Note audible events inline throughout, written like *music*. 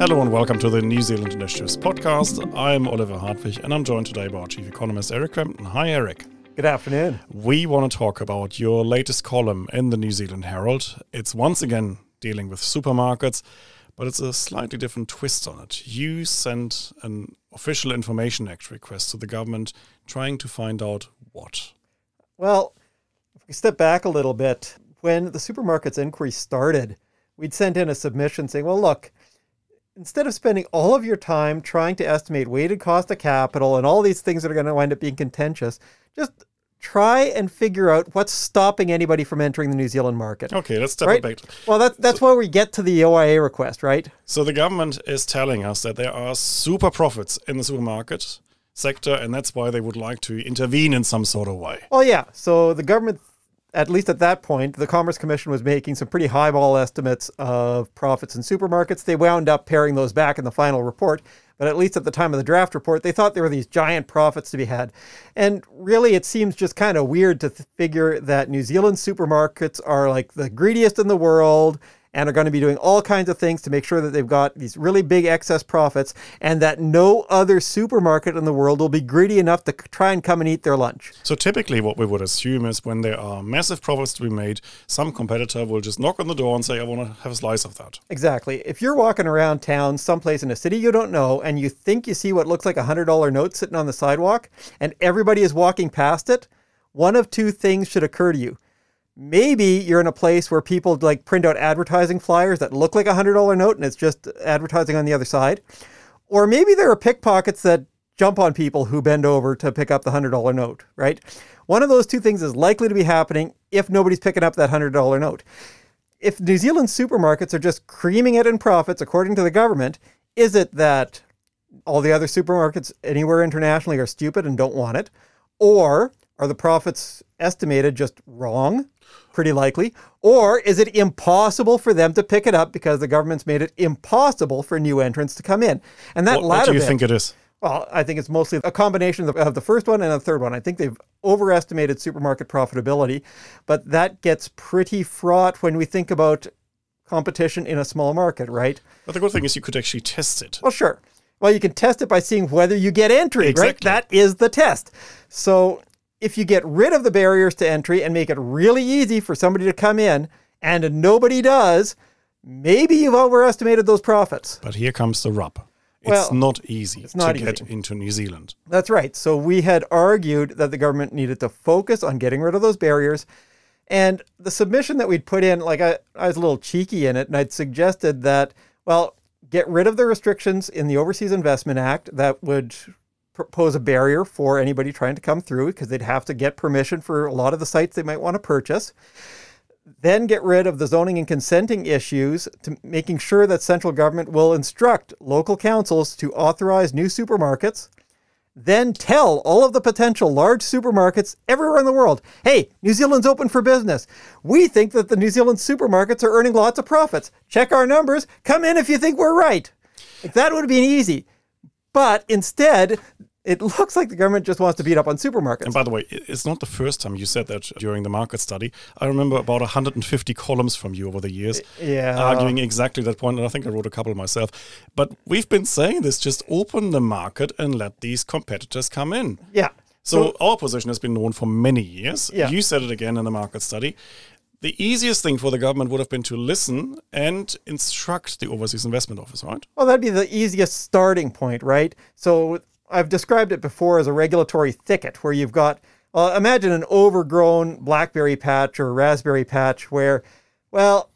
Hello and welcome to the New Zealand Initiatives podcast. I'm Oliver Hartwich and I'm joined today by our chief economist Eric Crampton. Hi, Eric. Good afternoon. We want to talk about your latest column in the New Zealand Herald. It's once again dealing with supermarkets, but it's a slightly different twist on it. You sent an official Information Act request to the government trying to find out what? Well, if we step back a little bit, when the supermarkets inquiry started, we'd sent in a submission saying, well, look, instead of spending all of your time trying to estimate weighted cost of capital and all these things that are going to wind up being contentious, just try and figure out what's stopping anybody from entering the New Zealand market. Okay, let's step right? back. Well, that's that's so, where we get to the OIA request, right? So the government is telling us that there are super profits in the supermarket sector, and that's why they would like to intervene in some sort of way. Well, yeah. So the government at least at that point, the Commerce Commission was making some pretty highball estimates of profits in supermarkets. They wound up paring those back in the final report, but at least at the time of the draft report, they thought there were these giant profits to be had. And really, it seems just kind of weird to th- figure that New Zealand supermarkets are like the greediest in the world and are going to be doing all kinds of things to make sure that they've got these really big excess profits and that no other supermarket in the world will be greedy enough to try and come and eat their lunch. So typically what we would assume is when there are massive profits to be made, some competitor will just knock on the door and say, I want to have a slice of that. Exactly. If you're walking around town someplace in a city you don't know and you think you see what looks like a $100 note sitting on the sidewalk and everybody is walking past it, one of two things should occur to you maybe you're in a place where people like print out advertising flyers that look like a hundred dollar note and it's just advertising on the other side. Or maybe there are pickpockets that jump on people who bend over to pick up the hundred dollar note, right? One of those two things is likely to be happening if nobody's picking up that hundred dollar note. If New Zealand supermarkets are just creaming it in profits according to the government, is it that all the other supermarkets anywhere internationally are stupid and don't want it? Or are the profits estimated just wrong? Pretty likely. Or is it impossible for them to pick it up because the government's made it impossible for new entrants to come in? And that what, latter what do you bit, think it is? Well, I think it's mostly a combination of the, first one and the third one. I think they've overestimated supermarket profitability, but that gets pretty fraught when we think about competition in a small market, right? But the good thing is you could actually test it. Well, sure. Well, you can test it by seeing whether you get entry, exactly. right? That is the test. So if you get rid of the barriers to entry and make it really easy for somebody to come in, and nobody does, maybe you've overestimated those profits. But here comes the rub. Well, it's not easy it's not to easy. get into New Zealand. That's right. So we had argued that the government needed to focus on getting rid of those barriers. And the submission that we'd put in, like I, I was a little cheeky in it, and I'd suggested that, well, get rid of the restrictions in the Overseas Investment Act that would pose a barrier for anybody trying to come through because they'd have to get permission for a lot of the sites they might want to purchase. Then get rid of the zoning and consenting issues to making sure that central government will instruct local councils to authorize new supermarkets. Then tell all of the potential large supermarkets everywhere in the world hey, New Zealand's open for business. We think that the New Zealand supermarkets are earning lots of profits. Check our numbers. Come in if you think we're right. Like, that would have been easy. But instead, it *laughs* looks like the government just wants to beat up on supermarkets. And by the way, it's not the first time you said that during the market study. I remember about 150 columns from you over the years yeah. arguing exactly that point, and I think I wrote a couple myself. But we've been saying this just open the market and let these competitors come in. Yeah. So, so our position has been known for many years. Yeah. You said it again in the market study. The easiest thing for the government would have been to listen and instruct the Overseas Investment Office, right? Well, that'd be the easiest starting point, right? So I've described it before as a regulatory thicket where you've got, uh, imagine an overgrown blackberry patch or raspberry patch where, well,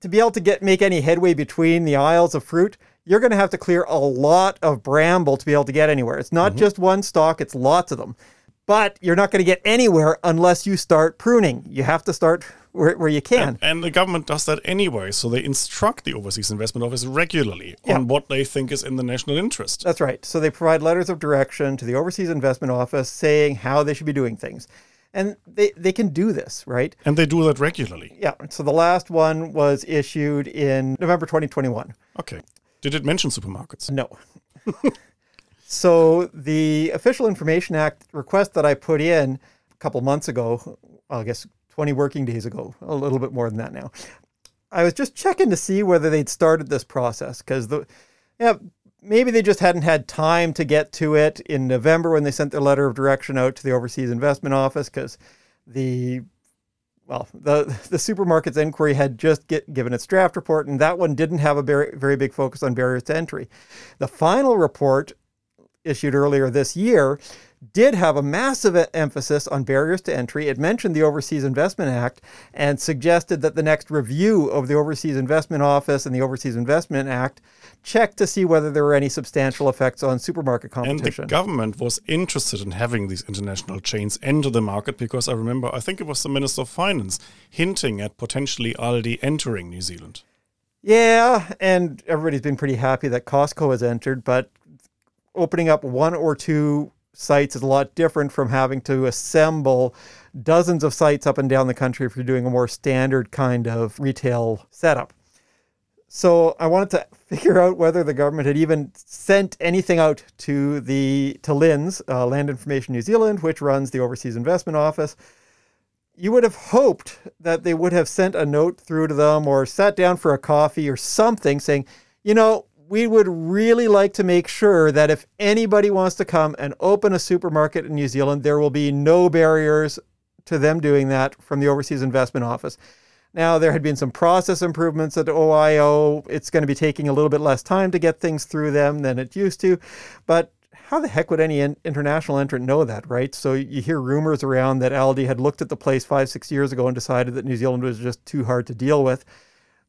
to be able to get make any headway between the aisles of fruit, you're going to have to clear a lot of bramble to be able to get anywhere. It's not mm-hmm. just one stalk, it's lots of them. But you're not going to get anywhere unless you start pruning. You have to start where, where you can. And, and, the government does that anyway. So they instruct the Overseas Investment Office regularly yeah. on what they think is in the national interest. That's right. So they provide letters of direction to the Overseas Investment Office saying how they should be doing things. And they, they can do this, right? And they do that regularly. Yeah. So the last one was issued in November 2021. Okay. Did it mention supermarkets? No. *laughs* so the Official Information Act request that I put in a couple months ago, I guess 20 working days ago, a little bit more than that now. I was just checking to see whether they'd started this process because the Yeah, maybe they just hadn't had time to get to it in November when they sent their letter of direction out to the Overseas Investment Office because the well, the the supermarkets inquiry had just get, given its draft report, and that one didn't have a very, very big focus on barriers to entry. The final report issued earlier this year did have a massive emphasis on barriers to entry. It mentioned the Overseas Investment Act and suggested that the next review of the Overseas Investment Office and the Overseas Investment Act check to see whether there were any substantial effects on supermarket competition. And the government was interested in having these international chains enter the market because I remember, I think it was the Minister of Finance hinting at potentially Aldi entering New Zealand. Yeah, and everybody's been pretty happy that Costco has entered, but opening up one or two sites is a lot different from having to assemble dozens of sites up and down the country if you're doing a more standard kind of retail setup. So I wanted to *laughs* figure out whether the government had even sent anything out to the to LINZ, uh, Land Information New Zealand, which runs the Overseas Investment Office. You would have hoped that they would have sent a note through to them or sat down for a coffee or something saying, you know, we would really like to make sure that if anybody wants to come and open a supermarket in New Zealand, there will be no barriers to them doing that from the Overseas Investment Office. Now, there had been some process improvements at OIO. It's going to be taking a little bit less time to get things through them than it used to. But how the heck would any international entrant know that, right? So you hear rumors around that Aldi had looked at the place five, six years ago and decided that New Zealand was just too hard to deal with.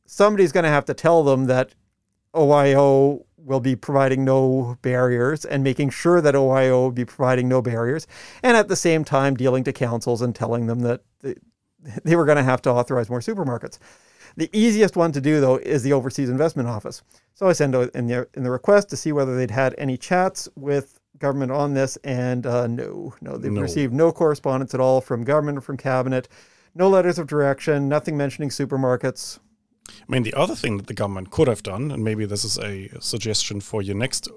Somebody's going to have to tell them that OIO will be providing no barriers and making sure that OIO will be providing no barriers, and at the same time dealing to councils and telling them that *laughs* they were going to have to authorize more supermarkets. The easiest one to do, though, is the Overseas Investment Office. So I send in the, in the request to see whether they'd had any chats with government on this, and uh, no, no, they've no. received no correspondence at all from government or from cabinet, no letters of direction, nothing mentioning supermarkets. I mean, the other thing that the government could have done, and maybe this is a suggestion for your next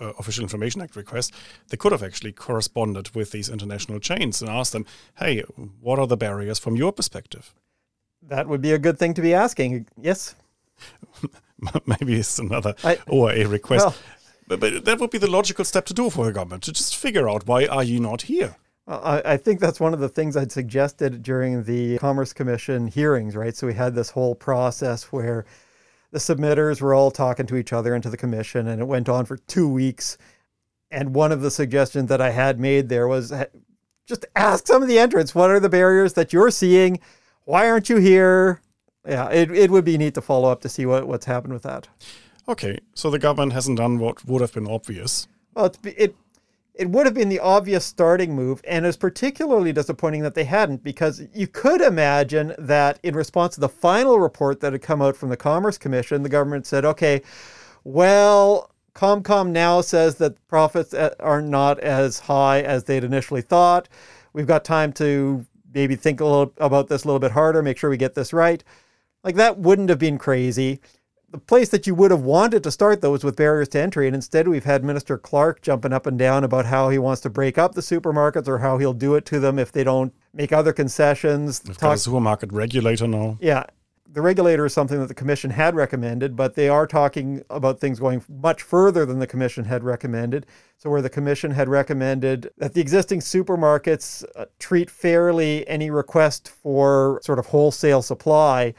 uh, Official Information Act request, they could have actually corresponded with these international chains and asked them, hey, what are the barriers from your perspective? That would be a good thing to be asking. Yes. *laughs* maybe it's another I, or a request. Well, but, but that would be the logical step to do for the government to just figure out why are you not here? I, I think that's one of the things I'd suggested during the Commerce Commission hearings, right? So we had this whole process where the submitters were all talking to each other and to the commission, and it went on for two weeks. And one of the suggestions that I had made there was just ask some of the entrants what are the barriers that you're seeing? Why aren't you here? Yeah, it, it would be neat to follow up to see what, what's happened with that. Okay, so the government hasn't done what would have been obvious. Well, it's, it it would have been the obvious starting move, and it's particularly disappointing that they hadn't, because you could imagine that in response to the final report that had come out from the Commerce Commission, the government said, okay, well, ComCom now says that profits are not as high as they'd initially thought. We've got time to maybe think a little about this a little bit harder, make sure we get this right. Like that wouldn't have been crazy the place that you would have wanted to start though was with barriers to entry. And instead we've had minister clark jumping up and down about how he wants to break up the supermarkets or how he'll do it to them if they don't make other concessions we've Talk- got a supermarket regulator now yeah. The regulator is something that the commission had recommended but they are talking about things going much further than the commission had recommended. So where the commission had recommended that the existing supermarkets uh, treat fairly any request for sort of wholesale supply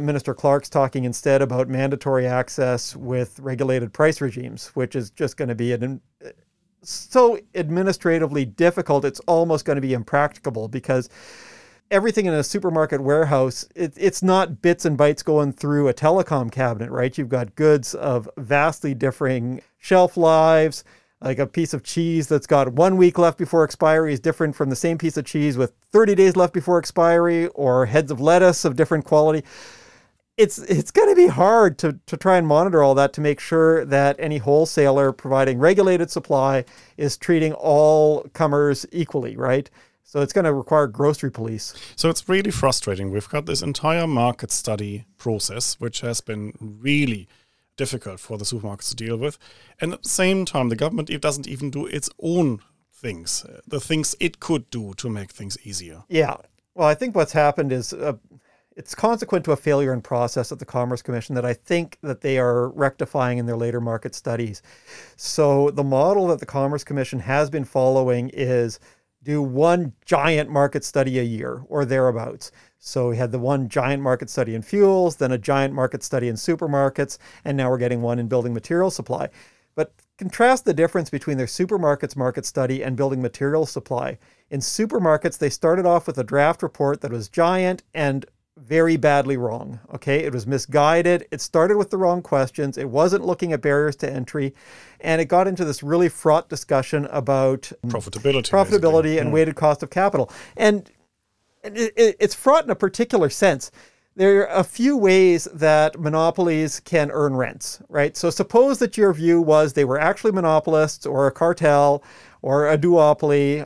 Minister Clark's talking instead about mandatory access with regulated price regimes, which is just going to be an, so administratively difficult, it's almost going to be impracticable because everything in a supermarket warehouse, it, it's not bits and bytes going through a telecom cabinet, right? You've got goods of vastly differing shelf lives. Like a piece of cheese that's got one week left before expiry is different from the same piece of cheese with 30 days left before expiry, or heads of lettuce of different quality it's it's going to be hard to, to try and monitor all that to make sure that any wholesaler providing regulated supply is treating all comers equally, right? So it's going to require grocery police. So it's really frustrating. We've got this entire market study process, which has been really difficult for the supermarkets to deal with. And at the same time, the government doesn't even do its own things, the things it could do to make things easier. Yeah. Well, I think what's happened is uh, it's consequent to a failure in process at the Commerce Commission that I think that they are rectifying in their later market studies. So the model that the Commerce Commission has been following is do one giant market study a year or thereabouts. So we had the one giant market study in fuels, then a giant market study in supermarkets, and now we're getting one in building material supply. But contrast the difference between their supermarkets market study and building material supply. In supermarkets, they started off with a draft report that was giant and very badly wrong. Okay, it was misguided. It started with the wrong questions. It wasn't looking at barriers to entry, and it got into this really fraught discussion about profitability, profitability, basically. and weighted cost of capital. And it, it, it's fraught in a particular sense. There are a few ways that monopolies can earn rents, right? So suppose that your view was they were actually monopolists or a cartel or a duopoly.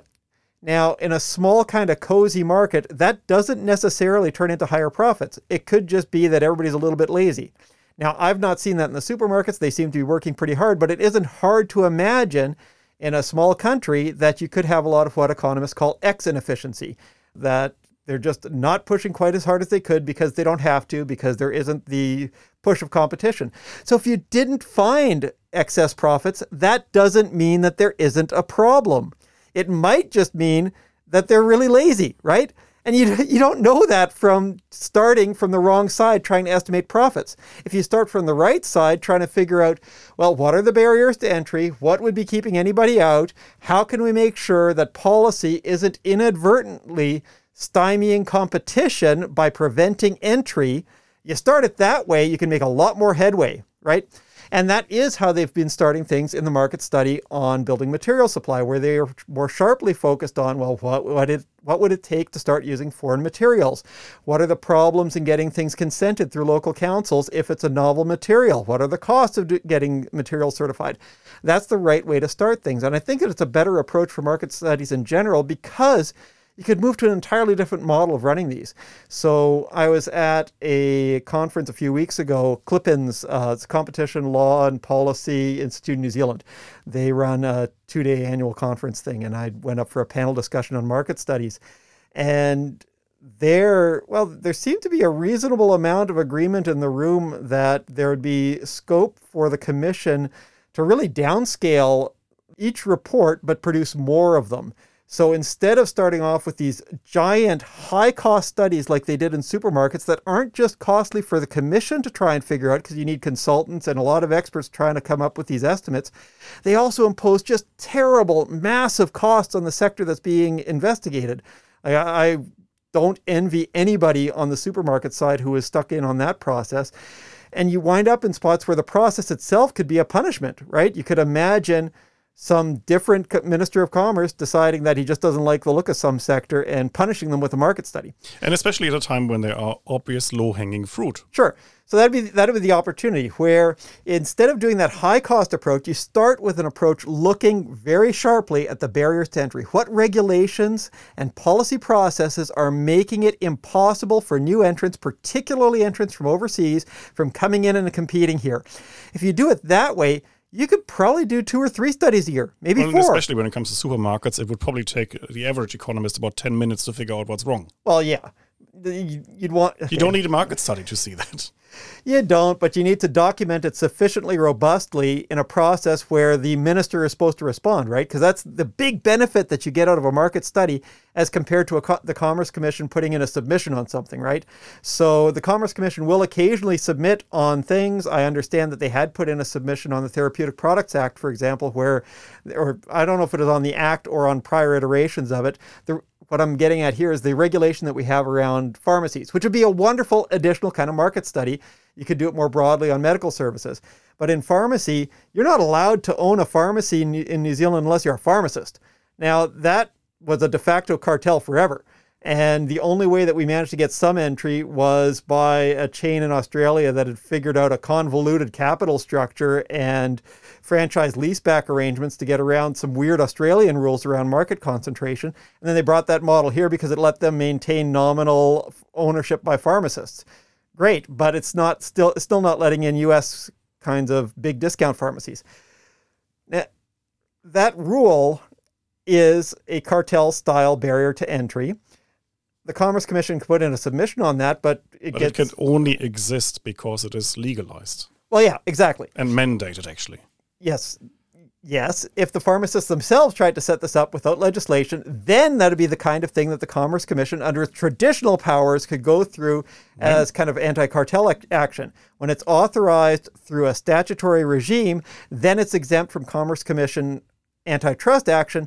Now, in a small kind of cozy market, that doesn't necessarily turn into higher profits. It could just be that everybody's a little bit lazy. Now, I've not seen that in the supermarkets. They seem to be working pretty hard, but it isn't hard to imagine in a small country that you could have a lot of what economists call X inefficiency, that they're just not pushing quite as hard as they could because they don't have to, because there isn't the push of competition. So if you didn't find excess profits, that doesn't mean that there isn't a problem. It might just mean that they're really lazy, right? And you, *laughs* you don't know that from starting from the wrong side trying to estimate profits. If you start from the right side trying to figure out, well, what are the barriers to entry? What would be keeping anybody out? How can we make sure that policy isn't inadvertently stymieing competition by preventing entry? You start it that way, you can make a lot more headway, right? And that is how they've been starting things in the market study on building material supply, where they are more sharply focused on, well, what, what, it, what would it take to start using foreign materials? What are the problems in getting things consented through local councils if it's a novel material? What are the costs of getting material certified? That's the right way to start things. And I think that it's a better approach for market studies in general because you could move to an entirely different model of running these. So I was at a conference a few weeks ago, CLPINZ, uh, it's Competition Law and Policy Institute in New Zealand. They run a two-day annual conference thing, and I went up for a panel discussion on market studies. And there, well, there seemed to be a reasonable amount of agreement in the room that there would be scope for the commission to really downscale each report, but produce more of them. So instead of starting off with these giant high cost studies like they did in supermarkets that aren't just costly for the commission to try and figure out because you need consultants and a lot of experts trying to come up with these estimates, they also impose just terrible, massive costs on the sector that's being investigated. I, I don't envy anybody on the supermarket side who is stuck in on that process. And you wind up in spots where the process itself could be a punishment, right? You could imagine some different minister of commerce deciding that he just doesn't like the look of some sector and punishing them with a market study. And especially at a time when there are obvious low-hanging fruit. Sure. So that'd be that'd be the opportunity where instead of doing that high cost approach, you start with an approach looking very sharply at the barriers to entry. What regulations and policy processes are making it impossible for new entrants, particularly entrants from overseas, from coming in and competing here? If you do it that way, you could probably do two or three studies a year, maybe Well, four. especially when it comes to supermarkets, it would probably take the average economist about 10 minutes to figure out what's wrong. Well, yeah. You'd want You don't need a market study to see that. *laughs* You don't, but you need to document it sufficiently robustly in a process where the minister is supposed to respond, right? Because that's the big benefit that you get out of a market study as compared to a co- the Commerce Commission putting in a submission on something, right? So the Commerce Commission will occasionally submit on things. I understand that they had put in a submission on the Therapeutic Products Act, for example, where, or I don't know if it was on the act or on prior iterations of it. The, what I'm getting at here is the regulation that we have around pharmacies, which would be a wonderful additional kind of market study. You could do it more broadly on medical services. But in pharmacy, you're not allowed to own a pharmacy in, New Zealand unless you're a pharmacist. Now, that was a de facto cartel forever. And the only way that we managed to get some entry was by a chain in Australia that had figured out a convoluted capital structure and franchise leaseback arrangements to get around some weird Australian rules around market concentration. And then they brought that model here because it let them maintain nominal ownership by pharmacists. Great, but it's not still it's still not letting in US kinds of big discount pharmacies. Now, that rule is a cartel style barrier to entry. The Commerce Commission could put in a submission on that, but it But gets it can only exist because it is legalized well, yeah, exactly. and mandated, actually. Yes, yes. If the pharmacists themselves tried to set this up without legislation, then that'd be the kind of thing that the Commerce Commission, under its traditional powers, could go through as kind of anti-cartel ac- action. When it's authorized through a statutory regime, then it's exempt from Commerce Commission antitrust action,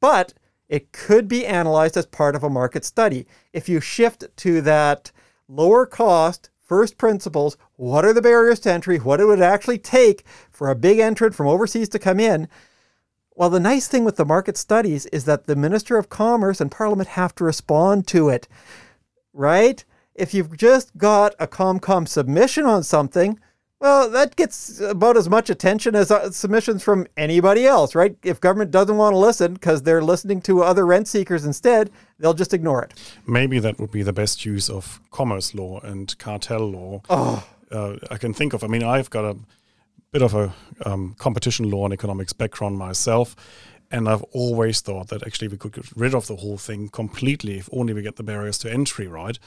but it could be analyzed as part of a market study. If you shift to that lower cost, first principles, what are the barriers to entry? What it would actually take for a big entrant from overseas to come in? Well, the nice thing with the market studies is that the Minister of Commerce and Parliament have to respond to it, right? If you've just got a ComCom submission on something, well, that gets about as much attention as uh, submissions from anybody else, right? If government doesn't want to listen because they're listening to other rent seekers instead, they'll just ignore it. Maybe that would be the best use of commerce law and cartel law Oh, uh, I can think of. I mean, I've got a bit of a um, competition law and economics background myself, and I've always thought that actually we could get rid of the whole thing completely if only we get the barriers to entry right.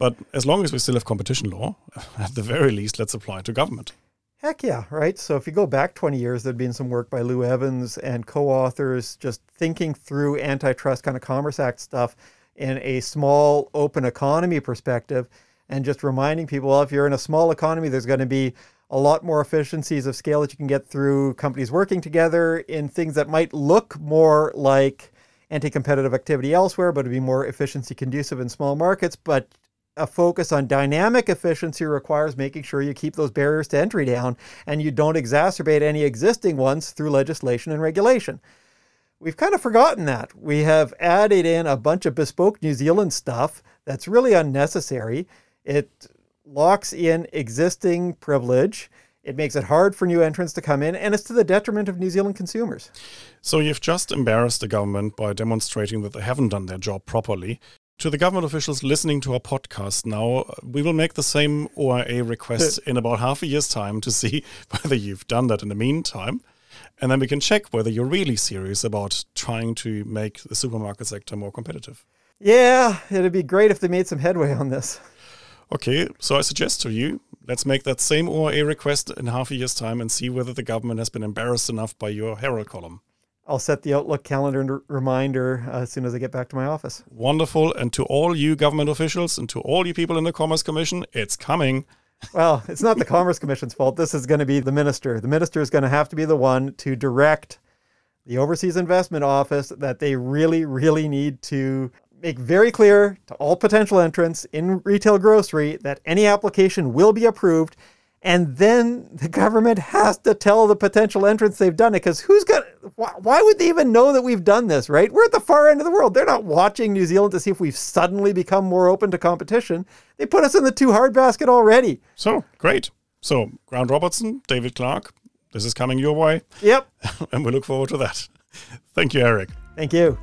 But as long as we still have competition law, *laughs* at the very least, let's apply it to government. Heck yeah, right? So if you go back 20 years, there'd been some work by Lou Evans and co authors just thinking through antitrust kind of Commerce Act stuff in a small open economy perspective and just reminding people well, if you're in a small economy, there's going to be a lot more efficiencies of scale that you can get through companies working together in things that might look more like anti competitive activity elsewhere, but it'd be more efficiency conducive in small markets. But a focus on dynamic efficiency requires making sure you keep those barriers to entry down and you don't exacerbate any existing ones through legislation and regulation. We've kind of forgotten that. We have added in a bunch of bespoke New Zealand stuff that's really unnecessary. It locks in existing privilege. It makes it hard for new entrants to come in, and it's to the detriment of New Zealand consumers. So you've just embarrassed the government by demonstrating that they haven't done their job properly. To the government officials listening to our podcast now, we will make the same OIA request *laughs* in about half a year's time to see *laughs* whether you've done that in the meantime. And then we can check whether you're really serious about trying to make the supermarket sector more competitive. Yeah, it'd be great if they made some headway on this. Okay, so I suggest to you, let's make that same OIA request in half a year's time and see whether the government has been embarrassed enough by your Herald column. I'll set the Outlook calendar and reminder uh, as soon as I get back to my office. Wonderful. And to all you government officials and to all you people in the Commerce Commission, it's coming. Well, it's not the Commerce Commission's fault. This is going to be the minister. The minister is going to have to be the one to direct the Overseas Investment Office that they really, really need to make very clear to all potential entrants in retail grocery that any application will be approved. And then the government has to tell the potential entrants they've done it because who's going why, why would they even know that we've done this, right? We're at the far end of the world. They're not watching New Zealand to see if we've suddenly become more open to competition. They put us in the too hard basket already. So great. So, Grant Robertson, David Clark, this is coming your way, Yep. *laughs* and we look forward to that. Thank you, Eric. Thank you.